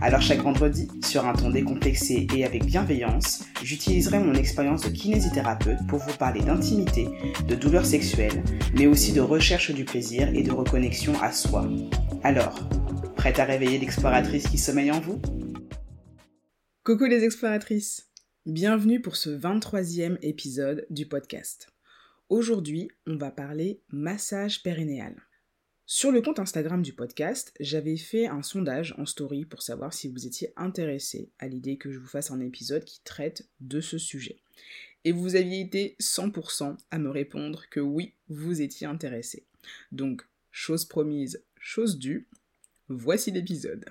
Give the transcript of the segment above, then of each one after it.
Alors chaque vendredi, sur un ton décomplexé et avec bienveillance, j'utiliserai mon expérience de kinésithérapeute pour vous parler d'intimité, de douleurs sexuelles, mais aussi de recherche du plaisir et de reconnexion à soi. Alors, prête à réveiller l'exploratrice qui sommeille en vous? Coucou les exploratrices Bienvenue pour ce 23e épisode du podcast. Aujourd'hui, on va parler massage périnéal. Sur le compte Instagram du podcast, j'avais fait un sondage en story pour savoir si vous étiez intéressé à l'idée que je vous fasse un épisode qui traite de ce sujet. Et vous aviez été 100% à me répondre que oui, vous étiez intéressé. Donc, chose promise, chose due, voici l'épisode.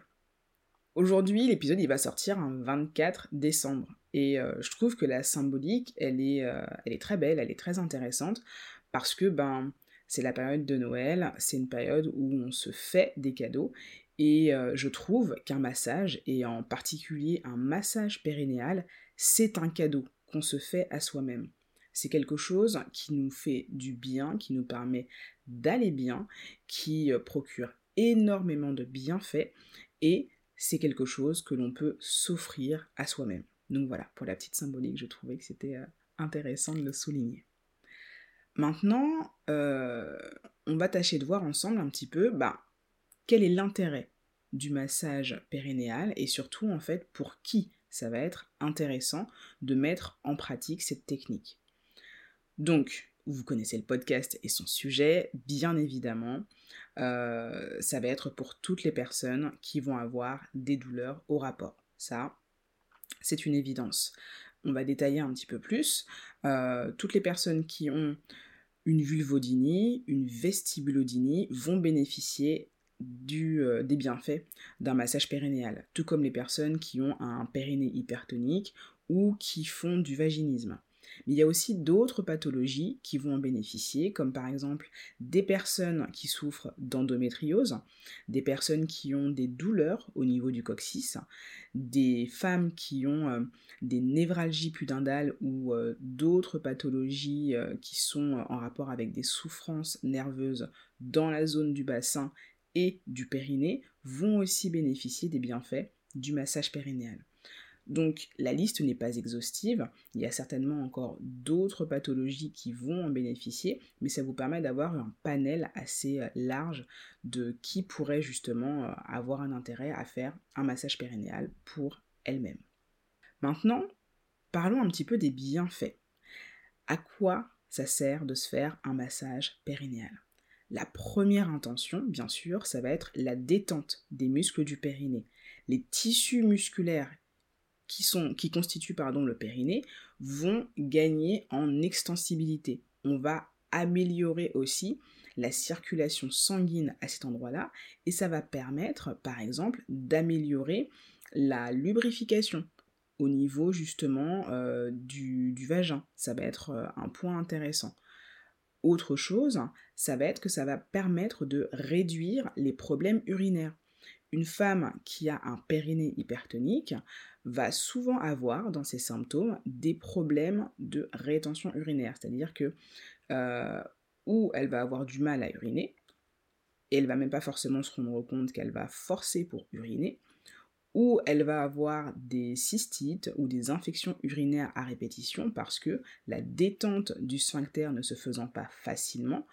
Aujourd'hui, l'épisode il va sortir un 24 décembre et euh, je trouve que la symbolique, elle est, euh, elle est très belle, elle est très intéressante parce que ben c'est la période de Noël, c'est une période où on se fait des cadeaux et euh, je trouve qu'un massage, et en particulier un massage périnéal, c'est un cadeau qu'on se fait à soi-même. C'est quelque chose qui nous fait du bien, qui nous permet d'aller bien, qui euh, procure énormément de bienfaits et c'est quelque chose que l'on peut s'offrir à soi-même. Donc voilà, pour la petite symbolique, je trouvais que c'était euh, intéressant de le souligner. Maintenant, euh, on va tâcher de voir ensemble un petit peu bah, quel est l'intérêt du massage périnéal et surtout en fait pour qui ça va être intéressant de mettre en pratique cette technique. Donc, vous connaissez le podcast et son sujet, bien évidemment, euh, ça va être pour toutes les personnes qui vont avoir des douleurs au rapport. Ça, c'est une évidence. On va détailler un petit peu plus. Euh, toutes les personnes qui ont une vulvodynie, une vestibulodynie vont bénéficier euh, des bienfaits d'un massage périnéal, tout comme les personnes qui ont un périnée hypertonique ou qui font du vaginisme. Mais il y a aussi d'autres pathologies qui vont en bénéficier, comme par exemple des personnes qui souffrent d'endométriose, des personnes qui ont des douleurs au niveau du coccyx, des femmes qui ont euh, des névralgies pudendales ou euh, d'autres pathologies euh, qui sont en rapport avec des souffrances nerveuses dans la zone du bassin et du périnée, vont aussi bénéficier des bienfaits du massage périnéal. Donc la liste n'est pas exhaustive, il y a certainement encore d'autres pathologies qui vont en bénéficier, mais ça vous permet d'avoir un panel assez euh, large de qui pourrait justement euh, avoir un intérêt à faire un massage périnéal pour elle-même. Maintenant, parlons un petit peu des bienfaits. À quoi ça sert de se faire un massage périnéal? La première intention, bien sûr, ça va être la détente des muscles du périnée. Les tissus musculaires qui, sont, constituent pardon, le périnée vont gagner en extensibilité. On va améliorer aussi la circulation sanguine à cet endroit-là et ça va permettre par exemple d'améliorer la lubrification au niveau justement euh, du, du, vagin. Ça va être euh, un point intéressant. Autre chose, ça va être que ça va permettre de réduire les problèmes urinaires. Une femme qui a un périnée hypertonique va souvent avoir dans ses symptômes des problèmes de rétention urinaire, c'est-à-dire que euh, ou elle va avoir du mal à uriner, et elle va même pas forcément se rendre compte qu'elle va forcer pour uriner, ou elle va avoir des cystites ou des infections urinaires à répétition parce que la détente du sphincter ne se faisant pas facilement,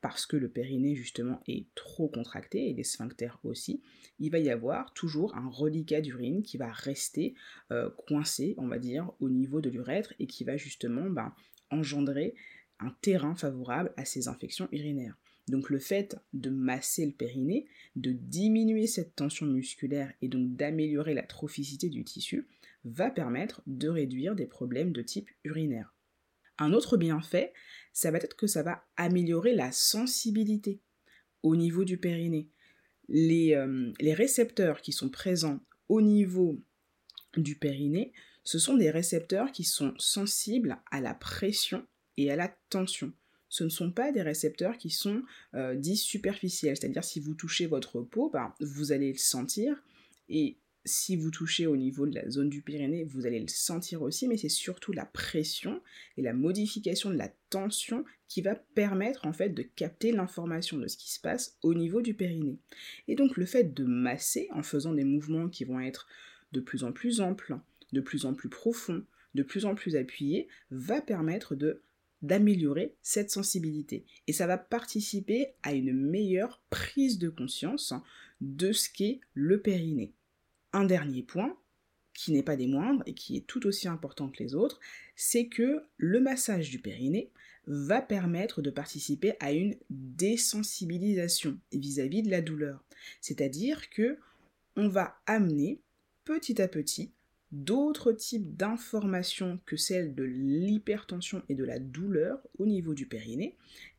parce que le périnée justement est trop contracté et les sphincters aussi, il va y avoir toujours un reliquat d'urine qui va rester euh, coincé, on va dire, au niveau de l'urètre et qui va justement ben, engendrer un terrain favorable à ces infections urinaires. Donc le fait de masser le périnée, de diminuer cette tension musculaire et donc d'améliorer la trophicité du tissu, va permettre de réduire des problèmes de type urinaire. Un autre bienfait, ça va être que ça va améliorer la sensibilité au niveau du périnée. Les, euh, les récepteurs qui sont présents au niveau du périnée, ce sont des récepteurs qui sont sensibles à la pression et à la tension. ce ne sont pas des récepteurs qui sont euh, dits superficiels. C'est-à-dire si vous touchez votre peau, ben, vous allez le sentir. Et si vous touchez au niveau de la zone du Pyrénées, vous allez le sentir aussi, mais c'est surtout la pression et la modification de la tension qui va permettre en fait de capter l'information de ce qui se passe au niveau du périnée. Et donc le fait de masser en faisant des mouvements qui vont être de plus en plus amples, de plus en plus profonds, de plus en plus appuyés, va permettre de d'améliorer cette sensibilité. Et ça va participer à une meilleure prise de conscience de ce qu'est le périnée. Un dernier point, qui n'est pas des moindres et qui est tout aussi important que les autres, c'est que le massage du périnée va permettre de participer à une désensibilisation vis-à-vis de la douleur. C'est-à-dire que on va amener petit à petit d'autres types d'informations que celles de l'hypertension et de la douleur au niveau du périnée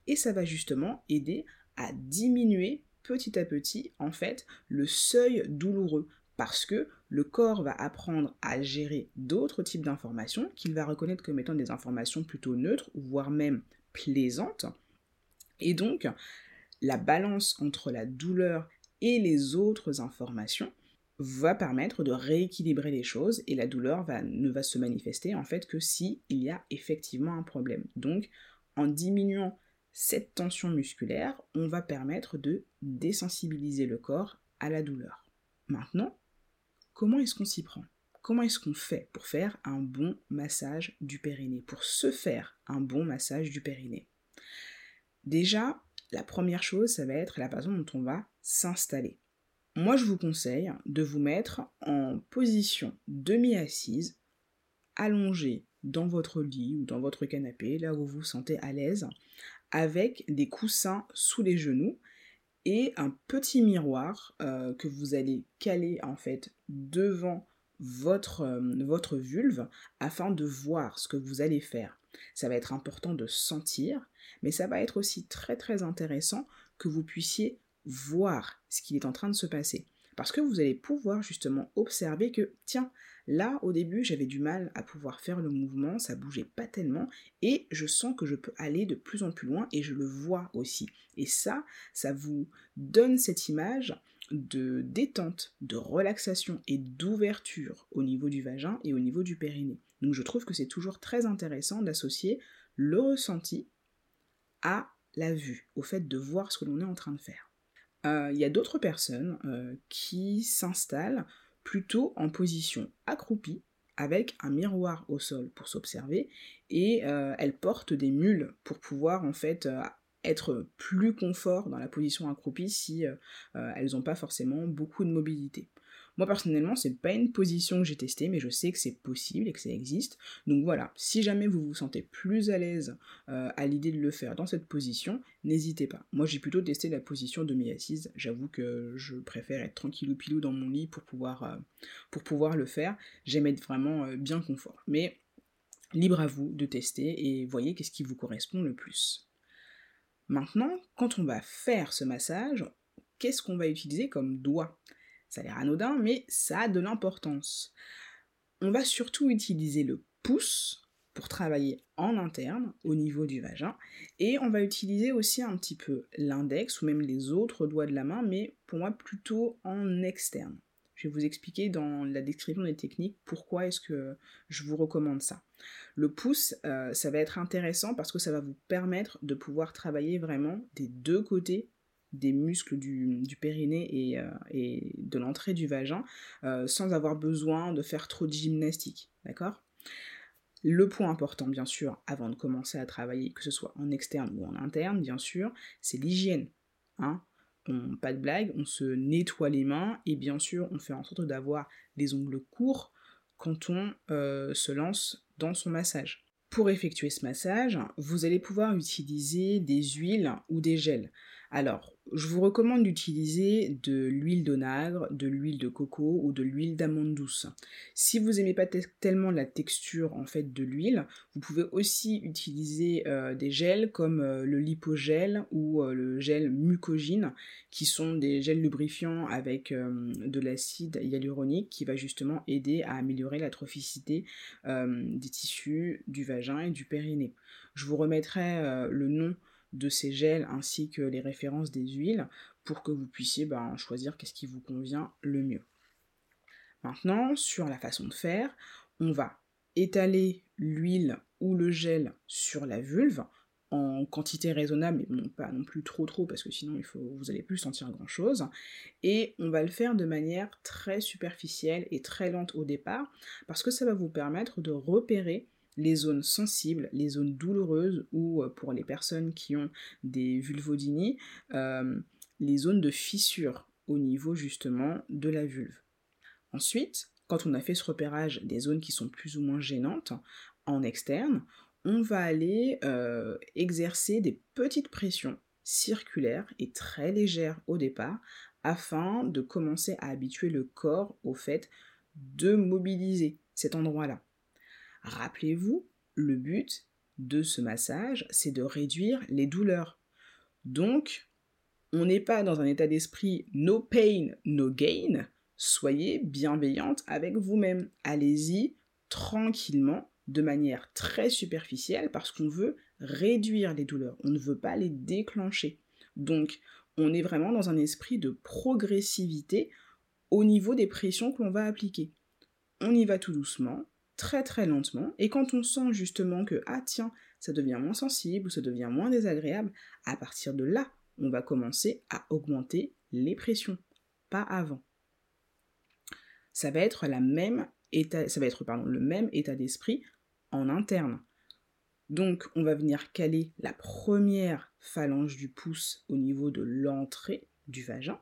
et ça va justement aider à diminuer petit à petit en fait le seuil douloureux parce que le corps va apprendre à gérer d'autres types d'informations qu'il va reconnaître comme étant des informations plutôt neutres, voire même plaisantes. Et donc, la balance entre la douleur et les autres informations va permettre de rééquilibrer les choses et la douleur ne va se manifester en fait que si il y a effectivement un problème. Donc, en diminuant cette tension musculaire, on va permettre de désensibiliser le corps à la douleur. Maintenant, Comment est-ce qu'on s'y prend? Comment est-ce qu'on fait pour faire un bon massage du périnée? Pour se faire un bon massage du périnée. Déjà, la première chose, ça va être la façon dont on va s'installer. Moi, je vous conseille de vous mettre en position demi-assise, allongée dans votre lit ou dans votre canapé, là où vous vous sentez à l'aise, avec des coussins sous les genoux et un petit miroir euh, que vous allez caler en fait devant votre, euh, votre vulve afin de voir ce que vous allez faire. Ça va être important de sentir, mais ça va être aussi très très intéressant que vous puissiez voir ce qui est en train de se passer. Parce que vous allez pouvoir justement observer que, tiens, là au début j'avais du mal à pouvoir faire le mouvement, ça bougeait pas tellement, et je sens que je peux aller de plus en plus loin et je le vois aussi. Et ça, ça vous donne cette image de détente, de relaxation et d'ouverture au niveau du vagin et au niveau du périnée. Donc je trouve que c'est toujours très intéressant d'associer le ressenti à la vue, au fait de voir ce que l'on est en train de faire. Euh, il y a d'autres personnes euh, qui s'installent plutôt en position accroupie avec un miroir au sol pour s'observer et euh, elles portent des mules pour pouvoir en fait être plus confort dans la position accroupie si elles n'ont pas forcément beaucoup de mobilité. Moi personnellement, c'est pas une position que j'ai testée, mais je sais que c'est possible et que ça existe. Donc voilà, si jamais vous vous sentez plus à l'aise euh, à l'idée de le faire dans cette position, n'hésitez pas. Moi j'ai plutôt testé la position demi-assise. J'avoue que je préfère être tranquillou pilou dans mon lit pour pouvoir, euh, le faire. J'aime être vraiment euh, bien confort. Mais libre à vous de tester et voyez qu'est-ce qui vous correspond le plus. Maintenant, quand on va faire ce massage, qu'est-ce qu'on va utiliser comme doigt? Ça a l'air anodin, mais ça a de l'importance. On va surtout utiliser le pouce pour travailler en interne au niveau du vagin et on va utiliser aussi un petit peu l'index ou même les autres doigts de la main mais pour moi plutôt en externe. Je vais vous expliquer dans la description des techniques pourquoi est-ce que je vous recommande ça. Le pouce, euh, ça va être intéressant parce que ça va vous permettre de pouvoir travailler vraiment des deux côtés des muscles du, périnée euh, et, de l'entrée du vagin euh, sans avoir besoin de faire trop de gymnastique. D'accord? Le point important, bien sûr, avant de commencer à travailler, que ce soit en externe ou en interne, bien sûr, c'est l'hygiène. Hein pas de blague, on se nettoie les mains et bien sûr, on fait en sorte d'avoir les ongles courts quand on euh, se lance dans son massage. Pour effectuer ce massage, vous allez pouvoir utiliser des huiles ou des gels. Alors, je vous recommande d'utiliser de l'huile d'onagre, de l'huile de coco ou de l'huile d'amande douce. Si vous n'aimez pas tellement la texture en fait de l'huile, vous pouvez aussi utiliser euh, des gels comme euh, le lipogel ou euh, le gel mucogine, qui sont des gels lubrifiants avec de l'acide hyaluronique qui va justement aider à améliorer la trophicité des tissus du vagin et du périnée. Je vous remettrai le nom de ces gels ainsi que les références des huiles pour que vous puissiez ben, choisir qu'est-ce qui vous convient le mieux. Maintenant, sur la façon de faire, on va étaler l'huile ou le gel sur la vulve en quantité raisonnable, mais pas non plus trop trop, parce que sinon il faut, vous allez plus sentir grand chose. Et on va le faire de manière très superficielle et très lente au départ, parce que ça va vous permettre de repérer les zones sensibles, les zones douloureuses, ou euh, pour les personnes qui ont des vulvodynies, euh, les zones de fissure au niveau justement de la vulve. Ensuite, quand on a fait ce repérage des zones qui sont plus ou moins gênantes en externe, on va aller euh, exercer des petites pressions circulaires et très légères au départ afin de commencer à habituer le corps au fait de mobiliser cet endroit-là. Rappelez-vous, le but de ce massage, c'est de réduire les douleurs. Donc, on n'est pas dans un état d'esprit no pain, no gain. Soyez bienveillante avec vous-même. Allez-y tranquillement de manière très superficielle parce qu'on veut réduire les douleurs, on ne veut pas les déclencher. Donc, on est vraiment dans un esprit de progressivité au niveau des pressions que l'on va appliquer. On y va tout doucement, très très lentement, et quand on sent justement que, ah tiens, ça devient moins sensible, ça devient moins désagréable, à partir de là, on va commencer à augmenter les pressions, pas avant. Ça va être la même ça va être pardon, le même état d'esprit en interne. Donc on va venir caler la première phalange du pouce au niveau de l'entrée du vagin.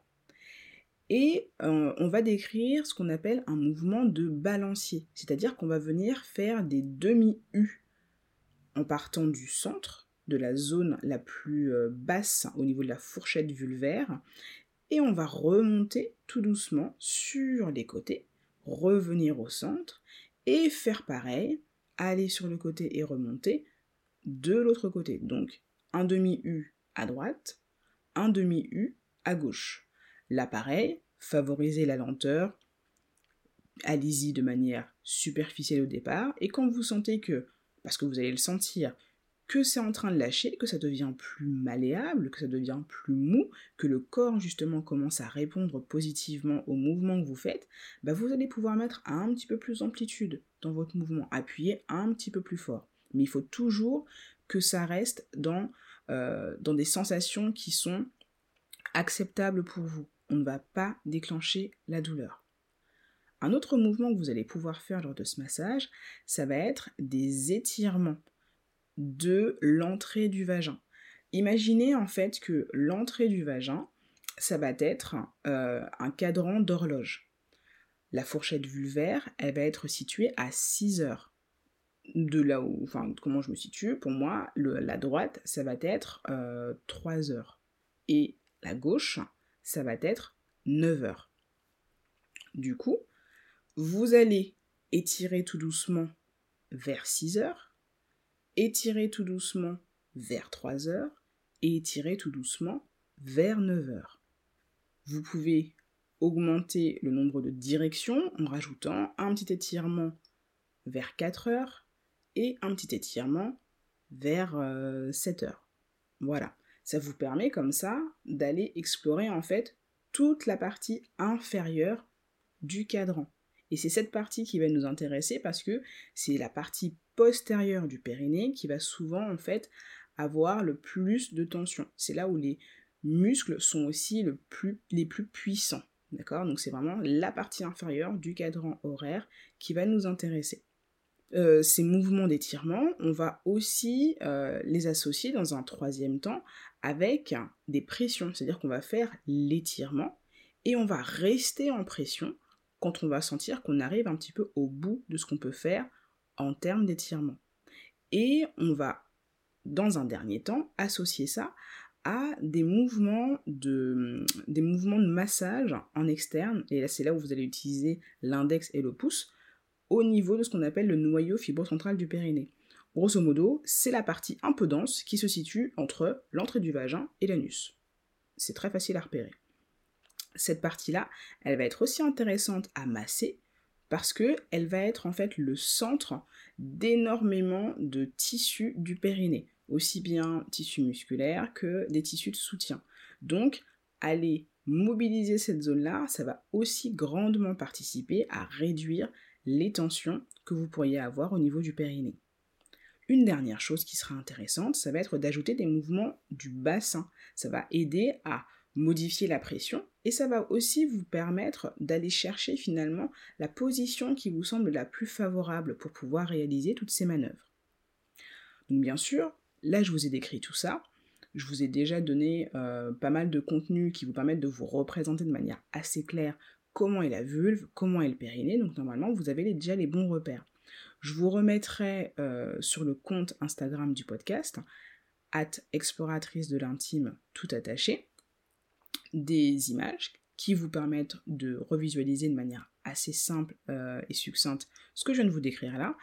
Et euh, on va décrire ce qu'on appelle un mouvement de balancier, c'est-à-dire qu'on va venir faire des demi-U en partant du centre, de la zone la plus euh, basse au niveau de la fourchette vulvaire, et on va remonter tout doucement sur les côtés revenir au centre et faire pareil, aller sur le côté et remonter de l'autre côté. Donc un demi-U à droite, un demi-U à gauche. Là pareil, favorisez la lenteur, allez-y de manière superficielle au départ, et quand vous sentez que, parce que vous allez le sentir, que c'est en train de lâcher, que ça devient plus malléable, que ça devient plus mou, que le corps justement commence à répondre positivement au mouvement que vous faites, bah vous allez pouvoir mettre un petit peu plus d'amplitude dans votre mouvement, appuyer un petit peu plus fort. Mais il faut toujours que ça reste dans, euh, dans des sensations qui sont acceptables pour vous. On ne va pas déclencher la douleur. Un autre mouvement que vous allez pouvoir faire lors de ce massage, ça va être des étirements de l'entrée du vagin. Imaginez en fait que l'entrée du vagin, ça va être euh, un cadran d'horloge. La fourchette vulvaire, elle va être située à 6 heures. De là où, enfin, comment je me situe, pour moi, la droite, ça va être 3 euh, heures. Et la gauche, ça va être 9 heures. Du coup, vous allez étirer tout doucement vers 6 heures étirez tout doucement vers 3 heures et étirez tout doucement vers 9 heures. Vous pouvez augmenter le nombre de directions en rajoutant un petit étirement vers 4 heures et un petit étirement vers 7 euh, heures. Voilà, ça vous permet comme ça d'aller explorer en fait toute la partie inférieure du cadran. Et c'est cette partie qui va nous intéresser parce que c'est la partie postérieure du périnée qui va souvent en fait avoir le plus de tension. C'est là où les muscles sont aussi les plus puissants. D'accord? Donc c'est vraiment la partie inférieure du cadran horaire qui va nous intéresser. Euh, ces mouvements d'étirement, on va aussi euh, les associer dans un troisième temps avec des pressions, c'est-à-dire qu'on va faire l'étirement et on va rester en pression quand on va sentir qu'on arrive un petit peu au bout de ce qu'on peut faire en termes d'étirement. Et on va, dans un dernier temps, associer ça à des mouvements de, des mouvements de massage en externe, et là c'est là où vous allez utiliser l'index et le pouce, au niveau de ce qu'on appelle le noyau fibrocentral du périnée. Grosso modo, c'est la partie un peu dense qui se situe entre l'entrée du vagin et l'anus. C'est très facile à repérer. Cette partie-là, elle va être aussi intéressante à masser parce que elle va être en fait le centre d'énormément de tissus du périnée, aussi bien tissus musculaires que des tissus de soutien. Donc, aller mobiliser cette zone-là, ça va aussi grandement participer à réduire les tensions que vous pourriez avoir au niveau du périnée. Une dernière chose qui sera intéressante, ça va être d'ajouter des mouvements du bassin. Ça va aider à modifier la pression et ça va aussi vous permettre d'aller chercher finalement la position qui vous semble la plus favorable pour pouvoir réaliser toutes ces manœuvres. Donc bien sûr, là je vous ai décrit tout ça, je vous ai déjà donné euh, pas mal de contenu qui vous permettent de vous représenter de manière assez claire comment est la vulve, comment est le périnée, donc normalement vous avez déjà les bons repères. Je vous remettrai euh, sur le compte Instagram du podcast, at exploratrice de l'intime tout attaché, des images qui vous permettent de revisualiser de manière assez simple euh, et succincte ce que je viens de vous décrire là.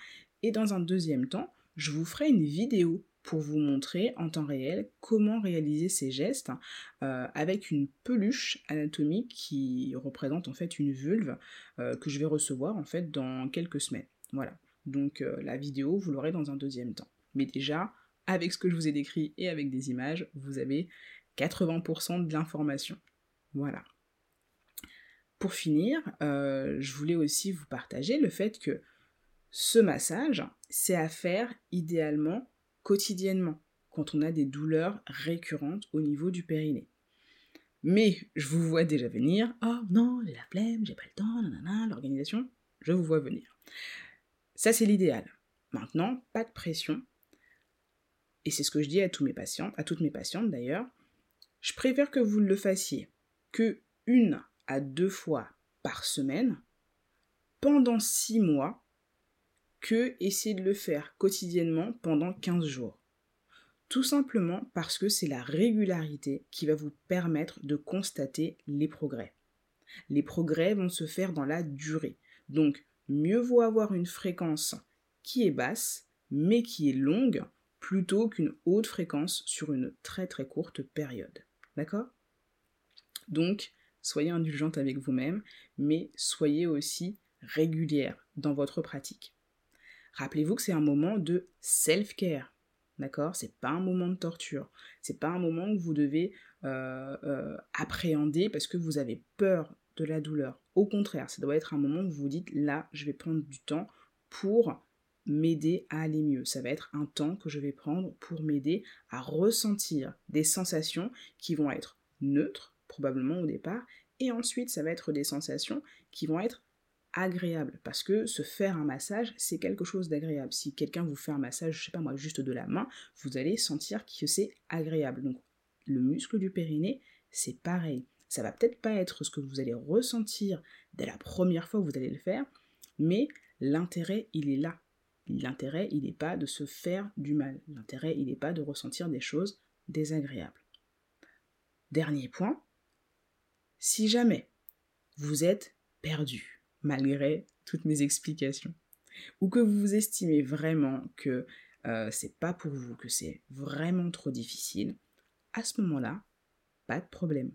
Et dans un deuxième temps, je vous ferai une vidéo pour vous montrer en temps réel comment réaliser ces gestes euh, avec une peluche anatomique qui représente en fait une vulve que je vais recevoir en fait dans quelques semaines. Voilà. Donc euh, la vidéo, vous l'aurez dans un deuxième temps. Mais déjà, avec ce que je vous ai décrit et avec des images, vous avez 80% de l'information. Voilà. Pour finir, euh, je voulais aussi vous partager le fait que ce massage, c'est à faire idéalement quotidiennement, quand on a des douleurs récurrentes au niveau du périnée. Mais je vous vois déjà venir, oh non, j'ai la flemme, j'ai pas le temps, l'organisation, je vous vois venir. Ça, c'est l'idéal. Maintenant, pas de pression. Et c'est ce que je dis à tous mes patients, à toutes mes patientes d'ailleurs. Je préfère que vous le fassiez que une à deux fois par semaine pendant six mois que essayer de le faire quotidiennement pendant 15 jours. Tout simplement parce que c'est la régularité qui va vous permettre de constater les progrès. Les progrès vont se faire dans la durée. Donc, mieux vaut avoir une fréquence qui est basse, mais qui est longue, plutôt qu'une haute fréquence sur une très très courte période. D'accord? Donc, soyez indulgente avec vous-même, mais soyez aussi régulière dans votre pratique. Rappelez-vous que c'est un moment de self-care. D'accord? C'est pas un moment de torture. C'est pas un moment que vous devez euh, euh, appréhender parce que vous avez peur de la douleur. Au contraire, ça doit être un moment où vous vous dites là, je vais prendre du temps pour m'aider à aller mieux. Ça va être un temps que je vais prendre pour m'aider à ressentir des sensations qui vont être neutres, probablement au départ, et ensuite ça va être des sensations qui vont être agréables, parce que se faire un massage, c'est quelque chose d'agréable. Si quelqu'un vous fait un massage, je sais pas moi, juste de la main, vous allez sentir que c'est agréable. Donc le muscle du périnée, c'est pareil. Ça va peut-être pas être ce que vous allez ressentir dès la première fois que vous allez le faire, mais l'intérêt, il est là. L'intérêt, il n'est pas de se faire du mal. L'intérêt, il n'est pas de ressentir des choses désagréables. Dernier point, si jamais vous êtes perdu, malgré toutes mes explications, ou que vous estimez vraiment que euh, c'est pas pour vous, que c'est vraiment trop difficile, à ce moment-là, pas de problème.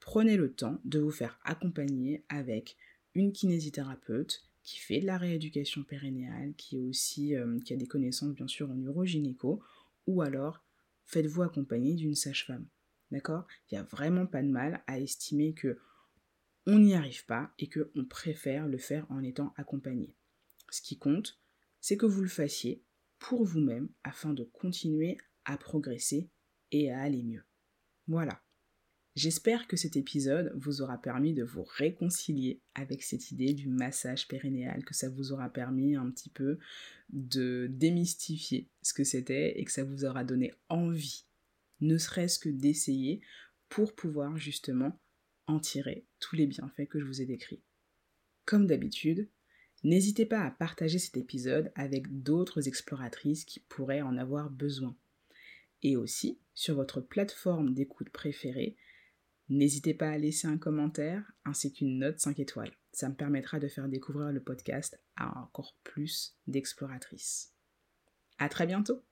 Prenez le temps de vous faire accompagner avec une kinésithérapeute qui fait de la rééducation périnéale, qui, est aussi, euh, qui a des connaissances bien sûr en urogynéco, ou alors faites-vous accompagner d'une sage-femme. D'accord? Il n'y a vraiment pas de mal à estimer que on n'y arrive pas et qu'on préfère le faire en étant accompagné. Ce qui compte, c'est que vous le fassiez pour vous-même afin de continuer à progresser et à aller mieux. Voilà. J'espère que cet épisode vous aura permis de vous réconcilier avec cette idée du massage périnéal, que ça vous aura permis un petit peu de démystifier ce que c'était et que ça vous aura donné envie, ne serait-ce que d'essayer pour pouvoir justement en tirer tous les bienfaits que je vous ai décrits. Comme d'habitude, n'hésitez pas à partager cet épisode avec d'autres exploratrices qui pourraient en avoir besoin. Et aussi, sur votre plateforme d'écoute préférée, N'hésitez pas à laisser un commentaire ainsi qu'une note 5 étoiles. Ça me permettra de faire découvrir le podcast à encore plus d'exploratrices. À très bientôt!